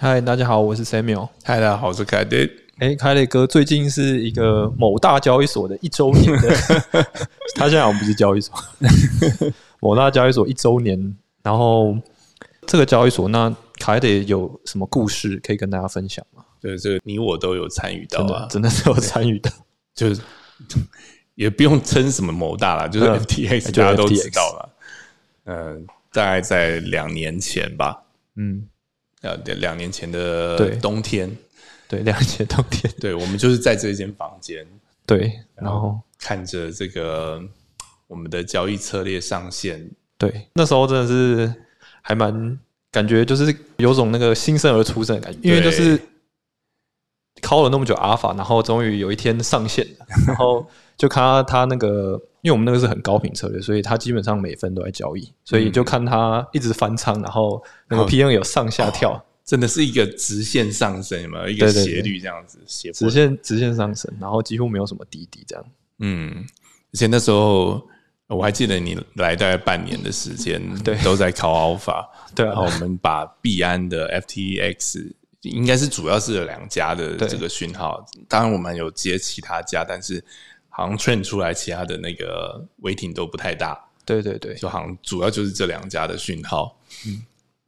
嗨，大家好，我是 Samuel。嗨，大家好，我是凯迪。哎，凯雷哥，最近是一个某大交易所的一周年的，他现在好像不是交易所，某大交易所一周年。然后这个交易所，那凯德有什么故事可以跟大家分享吗？对，这个你我都有参与到啊，真的是有参与的，就是也不用称什么某大啦，就是 FTX，大家都知道了。嗯，大概在两年前吧，嗯，呃，两年前的冬天。对，两年前冬天，对我们就是在这间房间，对，然后看着这个我们的交易策略上线，对，那时候真的是还蛮感觉，就是有种那个新生儿出生的感觉，因为就是考了那么久阿法，然后终于有一天上线了，然后就看他他那个，因为我们那个是很高频策略，所以他基本上每分都在交易，所以就看他一直翻仓，然后那个 P N 有上下跳。真的是一个直线上升，有没有一个斜率这样子？斜直线直线上升，然后几乎没有什么低低这样。嗯，而且那时候我还记得你来大概半年的时间，对，都在考 Alpha。对，然后我们把币安的 FTX 应该是主要是有两家的这个讯号，当然我们有接其他家，但是好像 Train 出来其他的那个 Waiting 都不太大。对对对，就好像主要就是这两家的讯号。嗯。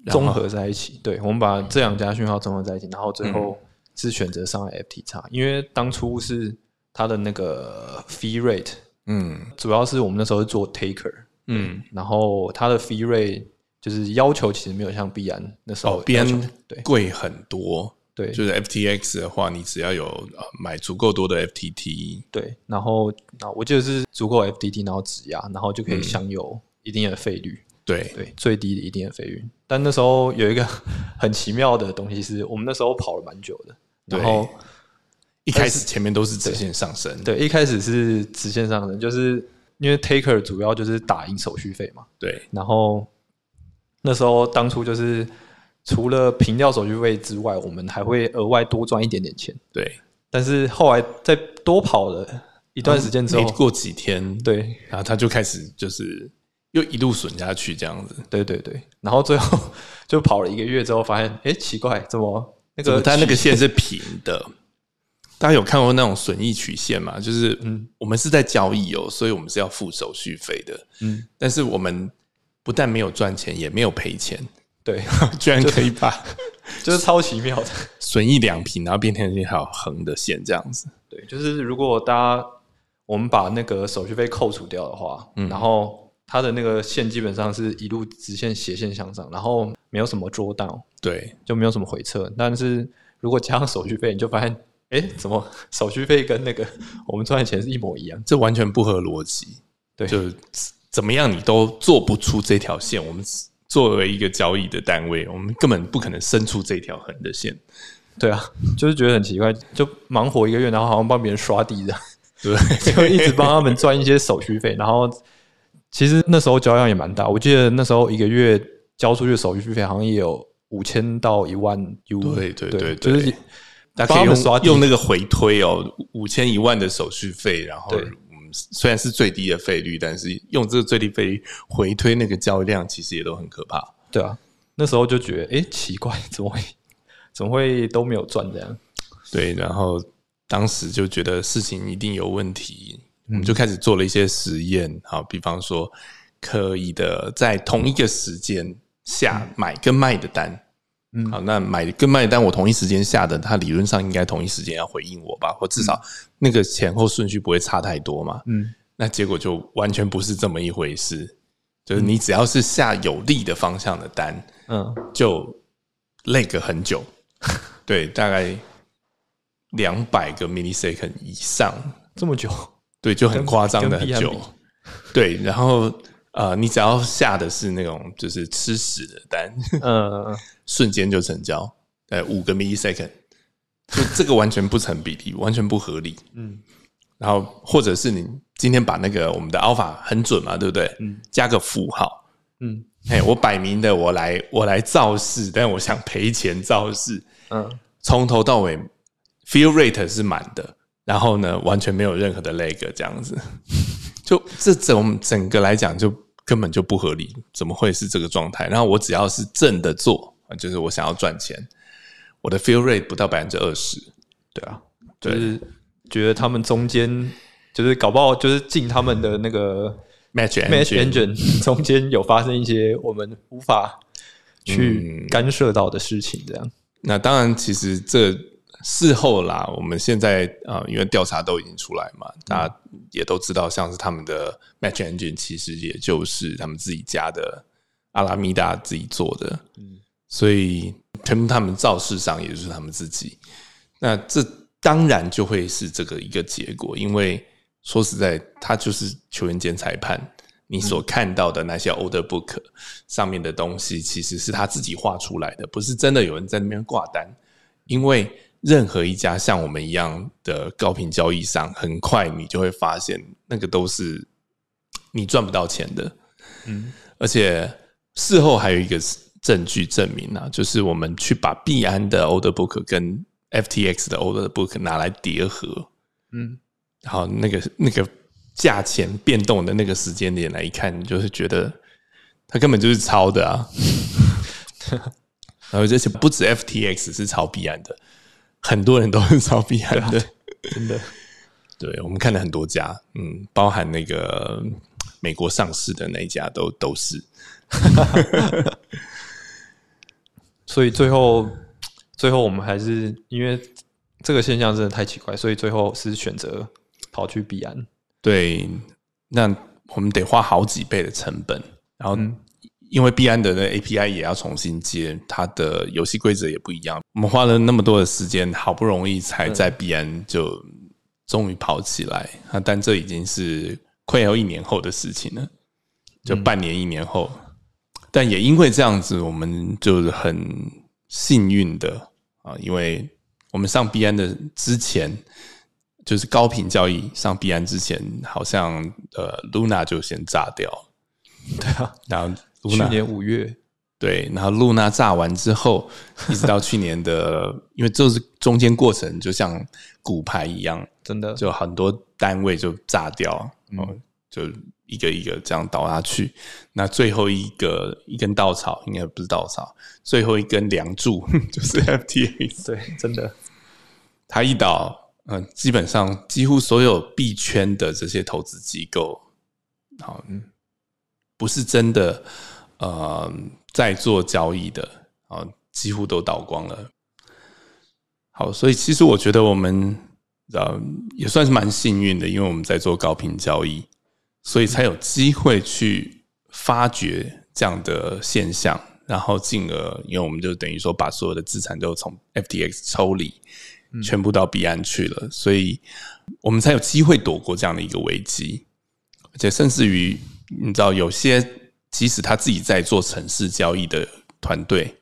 综合在一起，对，我们把这两家讯号综合在一起，然后最后是选择上海 FT 因为当初是它的那个 fee rate，嗯，主要是我们那时候是做 taker，嗯，然后它的 fee rate 就是要求其实没有像币安那时候币安对。贵很多，对，就是 FTX 的话，你只要有买足够多的 FTT，对，然后那我记得是足够 FTT，然后质押，然后就可以享有一定的费率。对。对，最低的一定的费率。但那时候有一个 很奇妙的东西，是我们那时候跑了蛮久的。然后一开始前面都是直线上升，对，一开始是直线上升，就是因为 Taker 主要就是打赢手续费嘛。对，然后那时候当初就是除了平掉手续费之外，我们还会额外多赚一点点钱。对，但是后来在多跑了一段时间之后，过几天，对，然后他就开始就是。又一路损下去，这样子，对对对，然后最后就跑了一个月之后，发现，哎，奇怪，怎么那个它那个线是平的？大家有看过那种损益曲线吗？就是，嗯，我们是在交易哦，所以我们是要付手续费的，嗯，但是我们不但没有赚钱，也没有赔钱，对，居然可以把，就是超奇妙的 损益两平，然后变成一条横的线，这样子，对，就是如果大家我们把那个手续费扣除掉的话，嗯然后。它的那个线基本上是一路直线斜线向上，然后没有什么捉到，对，就没有什么回撤。但是如果加上手续费，你就发现，哎，怎么手续费跟那个我们赚的钱是一模一样？这完全不合逻辑。对，就怎么样你都做不出这条线。我们作为一个交易的单位，我们根本不可能伸出这条横的线。对啊，就是觉得很奇怪，就忙活一个月，然后好像帮别人刷地的，对，就一直帮他们赚一些手续费，然后。其实那时候交易量也蛮大，我记得那时候一个月交出去手续费好像也有五千到一万 U。对对对，就是大家可以用用那个回推哦，五千一万的手续费，然后嗯，虽然是最低的费率，但是用这个最低费率回推那个交易量，其实也都很可怕。对啊，那时候就觉得哎，奇怪，怎么会怎么会都没有赚这样？对，然后当时就觉得事情一定有问题。我们就开始做了一些实验，好，比方说可以的，在同一个时间下买跟卖的单，嗯，好，那买跟卖单我同一时间下的，它理论上应该同一时间要回应我吧，或至少那个前后顺序不会差太多嘛，嗯，那结果就完全不是这么一回事，就是你只要是下有利的方向的单，嗯，就累个很久，对，大概两百个 millisecond 以上，这么久。对，就很夸张的很久，对，然后呃，你只要下的是那种就是吃屎的单，嗯，瞬间就成交，呃，五个 millisecond，就这个完全不成比例，完全不合理，嗯，然后或者是你今天把那个我们的 alpha 很准嘛，对不对？嗯，加个负号，嗯，哎，我摆明的我来我来造势，但我想赔钱造势，嗯，从头到尾 feel rate 是满的。然后呢，完全没有任何的 leg 这样子，就这整整个来讲就根本就不合理，怎么会是这个状态？然后我只要是正的做，就是我想要赚钱，我的 fill rate 不到百分之二十。对啊，就是觉得他们中间就是搞不好就是进他们的那个 match match engine 中间有发生一些我们无法去干涉到的事情，这样。那当然，其实这事后啦，我们现在啊，因为调查都已经出来嘛，大家也都知道，像是他们的 match engine 其实也就是他们自己家的阿拉米达自己做的，嗯，所以全部他们造势上也就是他们自己。那这当然就会是这个一个结果，因为说实在，他就是球员兼裁判。你所看到的那些 order book 上面的东西，其实是他自己画出来的，不是真的有人在那边挂单。因为任何一家像我们一样的高频交易商，很快你就会发现，那个都是你赚不到钱的。嗯，而且事后还有一个证据证明啊，就是我们去把币安的 order book 跟 FTX 的 order book 拿来叠合，嗯，然后那个那个。价钱变动的那个时间点来一看，就是觉得它根本就是抄的啊！然后这些不止 FTX 是抄币安的，很多人都很少避安的，真的。对我们看了很多家，嗯，包含那个美国上市的那一家都都是。所以最后，最后我们还是因为这个现象真的太奇怪，所以最后是选择跑去币安。对，那我们得花好几倍的成本，然后因为币安的那 API 也要重新接，它的游戏规则也不一样。我们花了那么多的时间，好不容易才在币安就终于跑起来啊！但这已经是快要一年后的事情了，就半年一年后。但也因为这样子，我们就是很幸运的啊，因为我们上币安的之前。就是高频交易上币安之前，好像呃，Luna 就先炸掉，对啊，然后去年五月，对，然后 Luna 炸完之后，一直到去年的，因为这是中间过程，就像骨牌一样，真的。就很多单位就炸掉，嗯，就一个一个这样倒下去，那最后一个一根稻草，应该不是稻草，最后一根梁柱 就是 FTA 对，真的，它一倒。嗯，基本上几乎所有币圈的这些投资机构，好，不是真的呃在做交易的啊，几乎都倒光了。好，所以其实我觉得我们呃也算是蛮幸运的，因为我们在做高频交易，所以才有机会去发掘这样的现象，然后进而，因为我们就等于说把所有的资产都从 FTX 抽离。全部到彼岸去了，所以我们才有机会躲过这样的一个危机。而且，甚至于你知道，有些即使他自己在做城市交易的团队，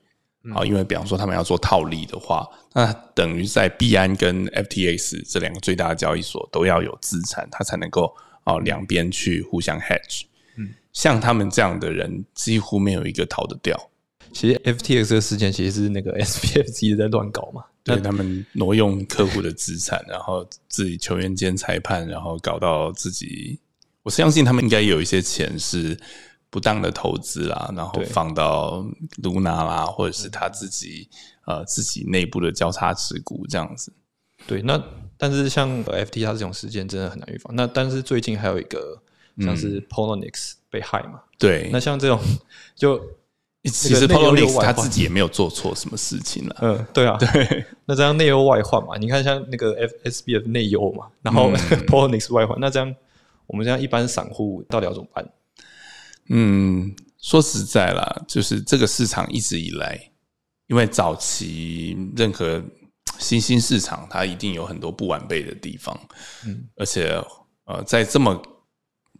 啊，因为比方说他们要做套利的话，那等于在币安跟 FTX 这两个最大的交易所都要有资产，他才能够啊两边去互相 hedge。嗯，像他们这样的人，几乎没有一个逃得掉。其实 FTX 这个事件其实是那个 己在乱搞嘛。对他们挪用客户的资产，然后自己球员兼裁判，然后搞到自己，我相信他们应该有一些钱是不当的投资啦，然后放到 Luna 啦，或者是他自己呃自己内部的交叉持股这样子。对，那但是像 FT 它这种事件真的很难预防。那但是最近还有一个像是 Polonix 被害嘛？对，那像这种就。其实 Polonix 他自己也没有做错什么事情了。嗯，对啊，对。那这样内忧外患嘛？你看像那个 FSB 的内忧嘛，然后 Polonix 外患，那这样我们这样一般散户到底要怎么办？嗯，说实在啦，就是这个市场一直以来，因为早期任何新兴市场，它一定有很多不完备的地方。嗯，而且呃，在这么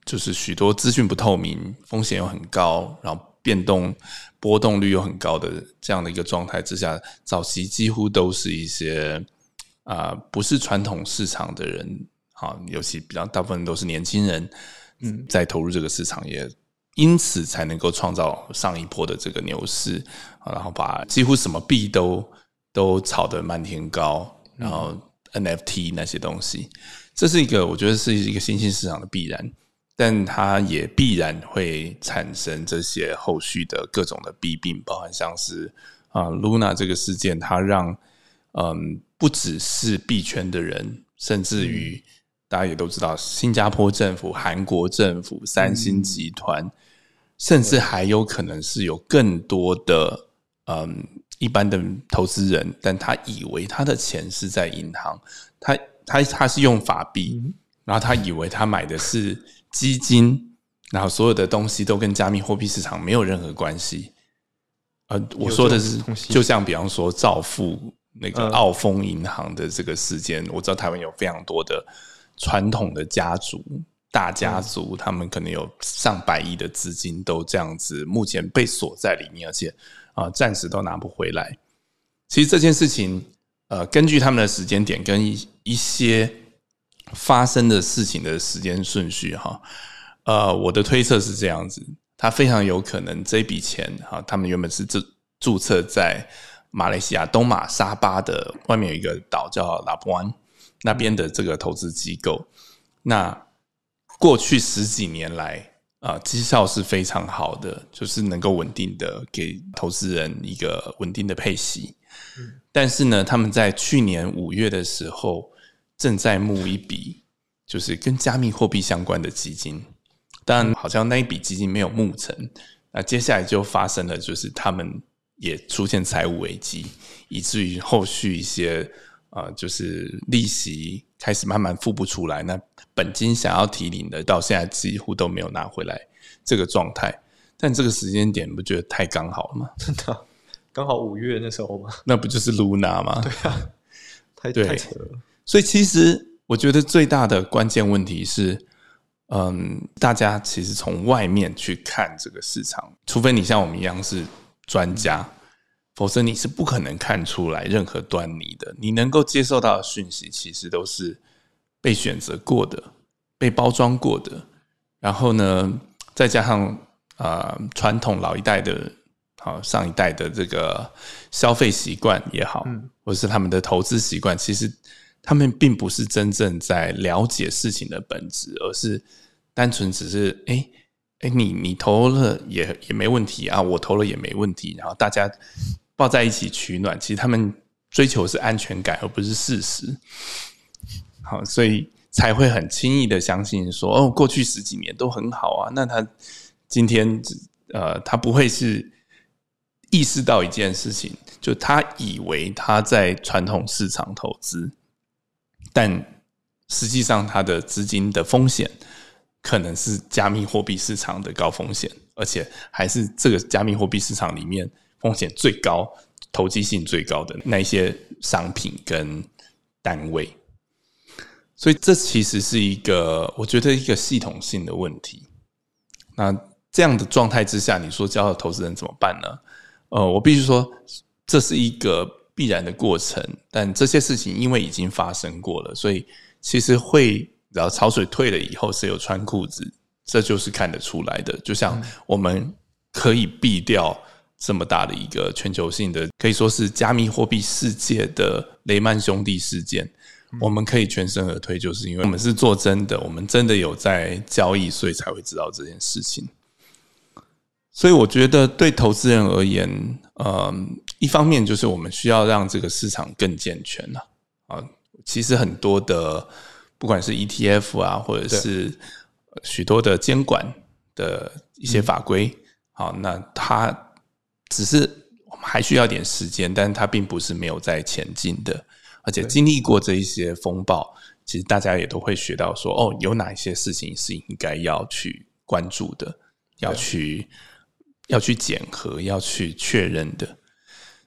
就是许多资讯不透明、风险又很高，然后变动。波动率又很高的这样的一个状态之下，早期几乎都是一些啊不是传统市场的人，好，尤其比较大部分都是年轻人，嗯，在投入这个市场，也因此才能够创造上一波的这个牛市，然后把几乎什么币都都炒得漫天高，然后 NFT 那些东西，这是一个我觉得是一个新兴市场的必然。但它也必然会产生这些后续的各种的弊病，包含像是啊，Luna 这个事件，它让嗯，不只是币圈的人，甚至于大家也都知道，新加坡政府、韩国政府、三星集团，甚至还有可能是有更多的嗯一般的投资人，但他以为他的钱是在银行，他他他是用法币，然后他以为他买的是基金，然后所有的东西都跟加密货币市场没有任何关系。呃，我说的是，就像比方说造富。那个澳丰银行的这个事件，我知道台湾有非常多的传统的家族、大家族，他们可能有上百亿的资金都这样子，目前被锁在里面，而且啊，暂时都拿不回来。其实这件事情，呃，根据他们的时间点跟一一些发生的事情的时间顺序，哈，呃，我的推测是这样子，他非常有可能这笔钱，哈，他们原本是注注册在。马来西亚东马沙巴的外面有一个岛叫拉布湾，那边的这个投资机构，那过去十几年来啊，绩效是非常好的，就是能够稳定的给投资人一个稳定的配息。但是呢，他们在去年五月的时候正在募一笔，就是跟加密货币相关的基金，但好像那一笔基金没有募成，那接下来就发生了，就是他们。也出现财务危机，以至于后续一些呃，就是利息开始慢慢付不出来，那本金想要提领的，到现在几乎都没有拿回来，这个状态。但这个时间点不觉得太刚好了吗？真的，刚好五月那时候吗？那不就是 Luna 吗？对啊，太太扯了。所以其实我觉得最大的关键问题是，嗯，大家其实从外面去看这个市场，除非你像我们一样是。专家，否则你是不可能看出来任何端倪的。你能够接受到的讯息，其实都是被选择过的、被包装过的。然后呢，再加上啊，传统老一代的、好上一代的这个消费习惯也好，或者是他们的投资习惯，其实他们并不是真正在了解事情的本质，而是单纯只是哎。哎，你你投了也也没问题啊，我投了也没问题，然后大家抱在一起取暖。其实他们追求是安全感，而不是事实。好，所以才会很轻易的相信说，哦，过去十几年都很好啊。那他今天呃，他不会是意识到一件事情，就他以为他在传统市场投资，但实际上他的资金的风险。可能是加密货币市场的高风险，而且还是这个加密货币市场里面风险最高、投机性最高的那些商品跟单位。所以这其实是一个，我觉得一个系统性的问题。那这样的状态之下，你说教投资人怎么办呢？呃，我必须说，这是一个必然的过程。但这些事情因为已经发生过了，所以其实会。然后潮水退了以后，谁有穿裤子，这就是看得出来的。就像我们可以避掉这么大的一个全球性的，可以说是加密货币世界的雷曼兄弟事件，我们可以全身而退，就是因为我们是做真的，我们真的有在交易，所以才会知道这件事情。所以我觉得对投资人而言，呃，一方面就是我们需要让这个市场更健全了啊。其实很多的。不管是 ETF 啊，或者是许多的监管的一些法规，好，那它只是我们还需要点时间，但是它并不是没有在前进的，而且经历过这一些风暴，其实大家也都会学到说，哦，有哪一些事情是应该要去关注的，要去要去检核，要去确认的，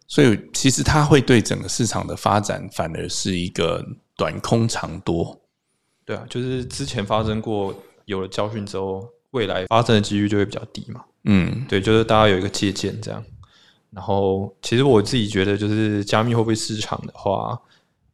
所以其实它会对整个市场的发展反而是一个短空长多。对啊，就是之前发生过，有了教训之后，未来发生的几率就会比较低嘛。嗯，对，就是大家有一个借鉴这样。然后，其实我自己觉得，就是加密货币市场的话，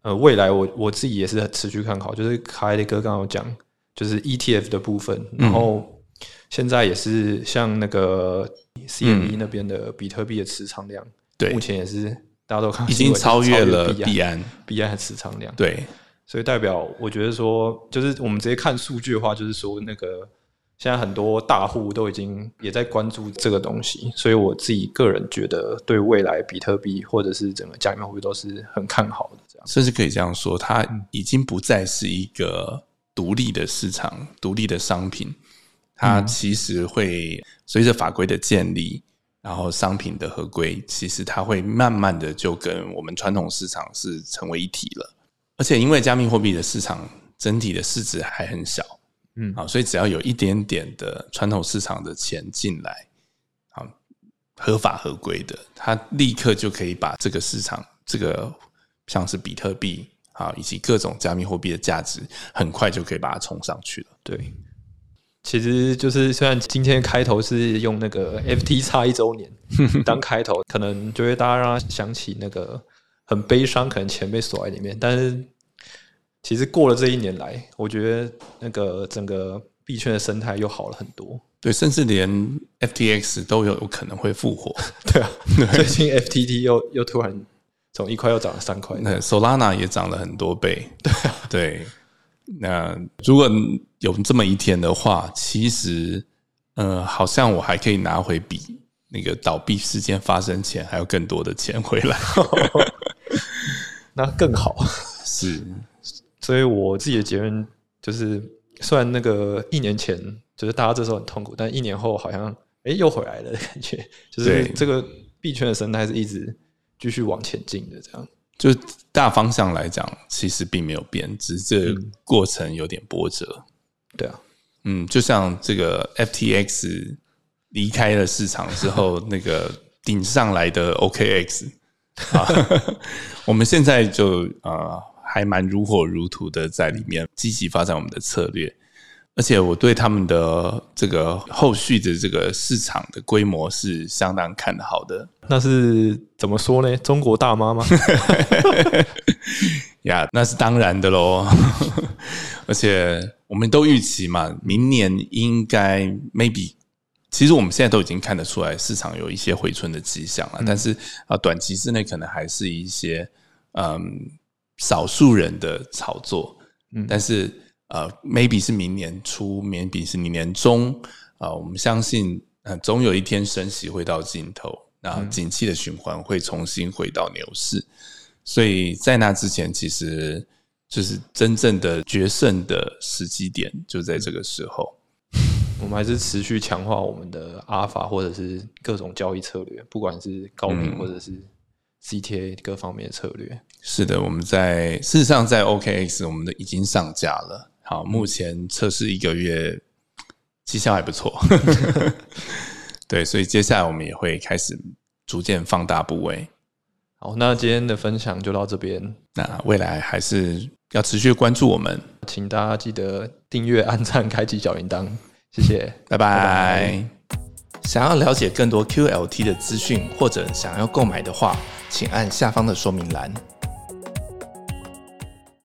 呃，未来我我自己也是持续看好。就是凯的哥刚刚讲，就是 ETF 的部分。然后现在也是像那个 CME 那边的比特币的持仓量，对，目前也是大家都看已经超越了币安，币安的持仓量，对。所以代表，我觉得说，就是我们直接看数据的话，就是说那个现在很多大户都已经也在关注这个东西，所以我自己个人觉得，对未来比特币或者是整个加密货币都是很看好的。这样，甚至可以这样说，它已经不再是一个独立的市场、独立的商品，它其实会随着法规的建立，然后商品的合规，其实它会慢慢的就跟我们传统市场是成为一体了。而且，因为加密货币的市场整体的市值还很小。嗯，好，所以只要有一点点的传统市场的钱进来，好，合法合规的，它立刻就可以把这个市场，这个像是比特币啊，以及各种加密货币的价值，很快就可以把它冲上去了。对，其实就是虽然今天开头是用那个 FT 差一周年 当开头，可能就会大家让他想起那个很悲伤，可能钱被锁在里面，但是。其实过了这一年来，我觉得那个整个币圈的生态又好了很多。对，甚至连 FTX 都有有可能会复活。对啊，最近 FTT 又又突然从一块又涨了三块。那 Solana 也涨了很多倍。对啊，对。那如果有这么一天的话，其实，呃，好像我还可以拿回比那个倒闭事件发生前还有更多的钱回来。那更好。是。所以我自己的结论就是，虽然那个一年前就是大家这时候很痛苦，但一年后好像哎又回来了的感觉，就是这个币圈的生态是一直继续往前进的。这样，就大方向来讲，其实并没有变，只是这过程有点波折。对啊，嗯，就像这个 FTX 离开了市场之后，那个顶上来的 OKX 啊，我们现在就啊。还蛮如火如荼的在里面积极发展我们的策略，而且我对他们的这个后续的这个市场的规模是相当看好的。那是怎么说呢？中国大妈吗？呀，那是当然的喽。而且我们都预期嘛，明年应该 maybe，其实我们现在都已经看得出来市场有一些回春的迹象了，但是啊，短期之内可能还是一些嗯。少数人的炒作，嗯，但是呃，maybe 是明年初，maybe 是明年中，啊，我们相信，呃，总有一天升息会到尽头，那景气的循环会重新回到牛市，所以在那之前，其实就是真正的决胜的时机点就在这个时候。我们还是持续强化我们的阿尔法或者是各种交易策略，不管是高频或者是。CTA 各方面的策略是的，我们在事实上在 OKX 我们的已经上架了。好，目前测试一个月，绩效还不错。对，所以接下来我们也会开始逐渐放大部位。好，那今天的分享就到这边。那未来还是要持续关注我们，请大家记得订阅、按赞、开启小铃铛。谢谢，拜拜。想要了解更多 QLT 的资讯，或者想要购买的话。请按下方的说明栏。